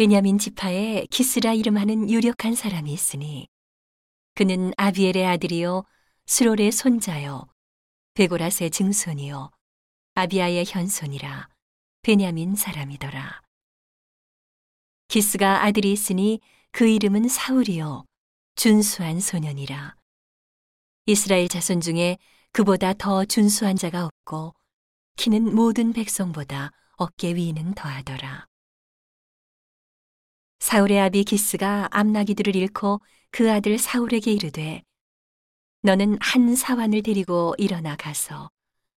베냐민 지파에 키스라 이름하는 유력한 사람이 있으니 그는 아비엘의 아들이요 수롤의 손자요 베고라스의 증손이요 아비아의 현손이라 베냐민 사람이더라. 기스가 아들이 있으니 그 이름은 사울이요 준수한 소년이라. 이스라엘 자손 중에 그보다 더 준수한 자가 없고 키는 모든 백성보다 어깨 위는 더하더라. 사울의 아비 기스가 암나기들을 잃고 그 아들 사울에게 이르되 너는 한 사환을 데리고 일어나 가서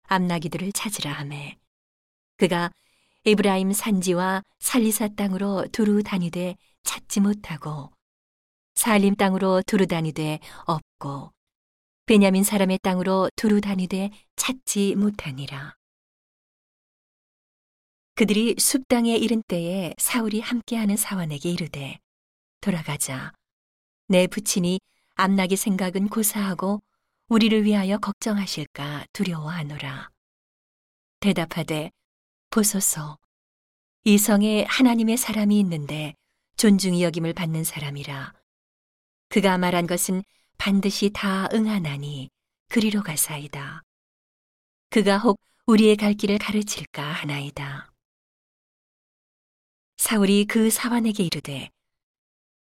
암나기들을 찾으라 하매 그가 에브라임 산지와 살리사 땅으로 두루 다니되 찾지 못하고 살림 땅으로 두루 다니되 없고 베냐민 사람의 땅으로 두루 다니되 찾지 못하니라. 그들이 숲 땅에 이른 때에 사울이 함께하는 사원에게 이르되 돌아가자 내 부친이 암나기 생각은 고사하고 우리를 위하여 걱정하실까 두려워하노라. 대답하되 보소서 이 성에 하나님의 사람이 있는데 존중이 여김을 받는 사람이라. 그가 말한 것은 반드시 다 응하나니 그리로 가사이다. 그가 혹 우리의 갈 길을 가르칠까 하나이다. 사울이 그 사환에게 이르되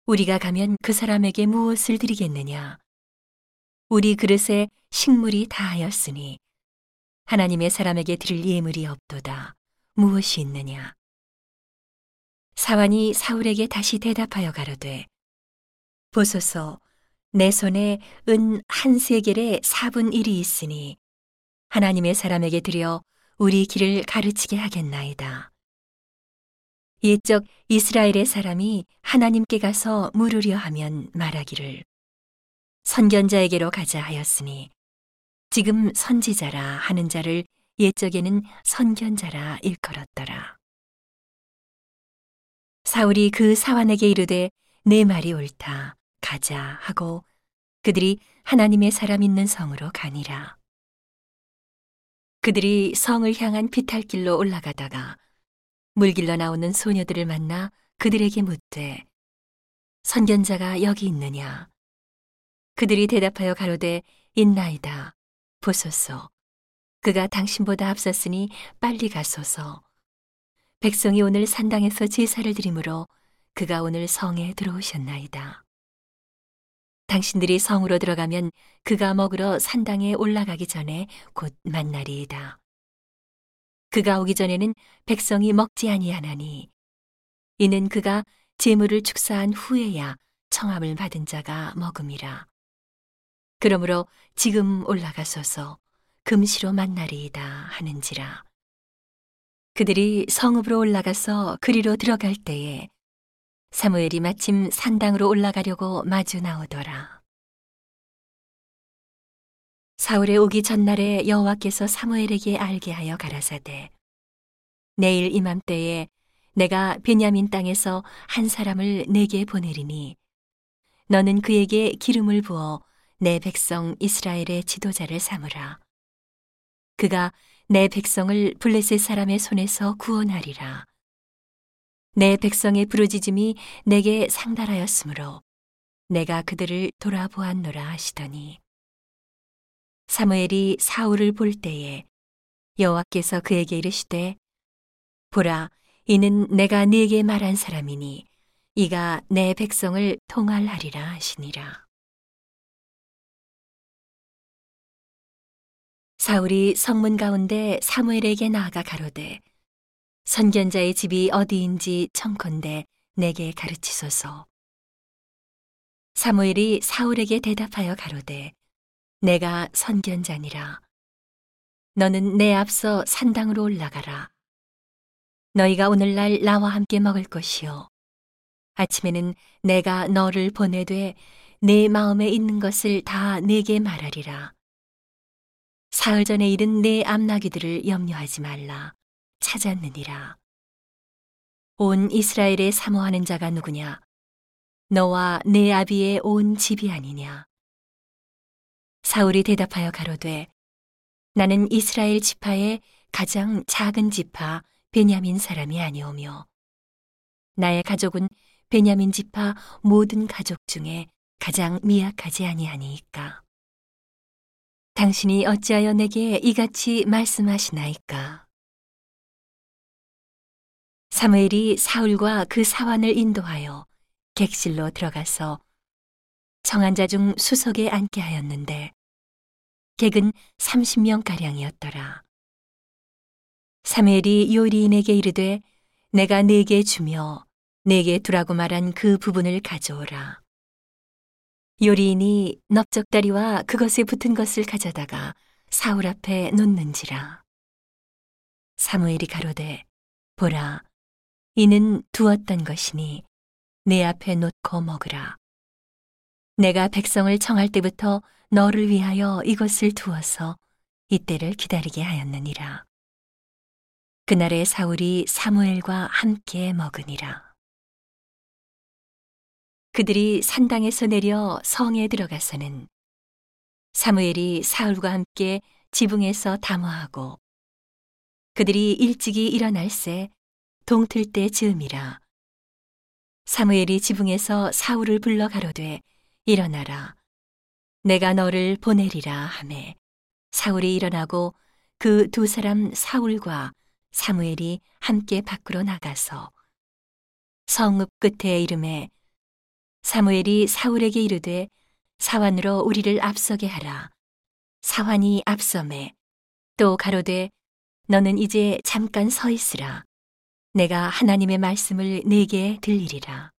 우리가 가면 그 사람에게 무엇을 드리겠느냐? 우리 그릇에 식물이 다하였으니 하나님의 사람에게 드릴 예물이 없도다. 무엇이 있느냐? 사환이 사울에게 다시 대답하여 가로되 보소서 내 손에 은 한 세겔의 사분 일이 있으니 하나님의 사람에게 드려 우리 길을 가르치게 하겠나이다. 옛적 이스라엘의 사람이 하나님께 가서 물으려 하면 말하기를 선견자에게로 가자 하였으니 지금 선지자라 하는 자를 옛적에는 선견자라 일컬었더라. 사울이 그 사환에게 이르되 내 말이 옳다 가자 하고 그들이 하나님의 사람 있는 성으로 가니라. 그들이 성을 향한 비탈길로 올라가다가 물길로 나오는 소녀들을 만나 그들에게 묻되 선견자가 여기 있느냐? 그들이 대답하여 가로되 있나이다. 보소서. 그가 당신보다 앞섰으니 빨리 가소서. 백성이 오늘 산당에서 제사를 드리므로 그가 오늘 성에 들어오셨나이다. 당신들이 성으로 들어가면 그가 먹으러 산당에 올라가기 전에 곧 만나리이다 그가 오기 전에는 백성이 먹지 아니하나니 이는 그가 재물을 축사한 후에야 청함을 받은 자가 먹음이라. 그러므로 지금 올라가소서 금시로 만나리이다 하는지라. 그들이 성읍으로 올라가서 그리로 들어갈 때에 사무엘이 마침 산당으로 올라가려고 마주 나오더라. 사울의 오기 전날에 여호와께서 사무엘에게 알게 하여 가라사대 내일 이맘때에 내가 베냐민 땅에서 한 사람을 내게 보내리니 너는 그에게 기름을 부어 내 백성 이스라엘의 지도자를 삼으라. 그가 내 백성을 블레셋 사람의 손에서 구원하리라. 내 백성의 부르짖음이 내게 상달하였으므로 내가 그들을 돌아보았노라 하시더니 사무엘이 사울을 볼 때에 여호와께서 그에게 이르시되 보라 이는 내가 네게 말한 사람이니 이가 내 백성을 통할하리라 하시니라. 사울이 성문 가운데 사무엘에게 나아가 가로되 선견자의 집이 어디인지 청컨대 내게 가르치소서. 사무엘이 사울에게 대답하여 가로되 내가 선견자니라. 너는 내 앞서 산당으로 올라가라. 너희가 오늘날 나와 함께 먹을 것이요. 아침에는 내가 너를 보내되 내 마음에 있는 것을 다 내게 말하리라. 사흘 전에 일은 내 암나귀들을 염려하지 말라. 찾았느니라. 온 이스라엘에 사모하는 자가 누구냐? 너와 내 아비의 온 집이 아니냐? 사울이 대답하여 가로되 나는 이스라엘 지파의 가장 작은 지파 베냐민 사람이 아니오며 나의 가족은 베냐민 지파 모든 가족 중에 가장 미약하지 아니하니이까. 당신이 어찌하여 내게 이같이 말씀하시나이까? 사무엘이 사울과 그 사환을 인도하여 객실로 들어가서 청한 자 중 수석에 앉게 하였는데 객은 30명가량이었더라. 사무엘이 요리인에게 이르되 내가 네게 주며 네게 두라고 말한 그 부분을 가져오라. 요리인이 넓적다리와 그것에 붙은 것을 가져다가 사울 앞에 놓는지라. 사무엘이 가로되 보라 이는 두었던 것이니 내 앞에 놓고 먹으라. 내가 백성을 청할 때부터 너를 위하여 이것을 두어서 이때를 기다리게 하였느니라. 그날에 사울이 사무엘과 함께 먹으니라. 그들이 산당에서 내려 성에 들어가서는 사무엘이 사울과 함께 지붕에서 담화하고 그들이 일찍이 일어날새 동틀 때 즈음이라 사무엘이 지붕에서 사울을 불러 가로되 일어나라 내가 너를 보내리라 하매 사울이 일어나고 그 두 사람 사울과 사무엘이 함께 밖으로 나가서 성읍 끝에 이름에 사무엘이 사울에게 이르되 사환으로 우리를 앞서게 하라. 사환이 앞섬에 또 가로되 너는 이제 잠깐 서 있으라. 내가 하나님의 말씀을 내게 들리리라.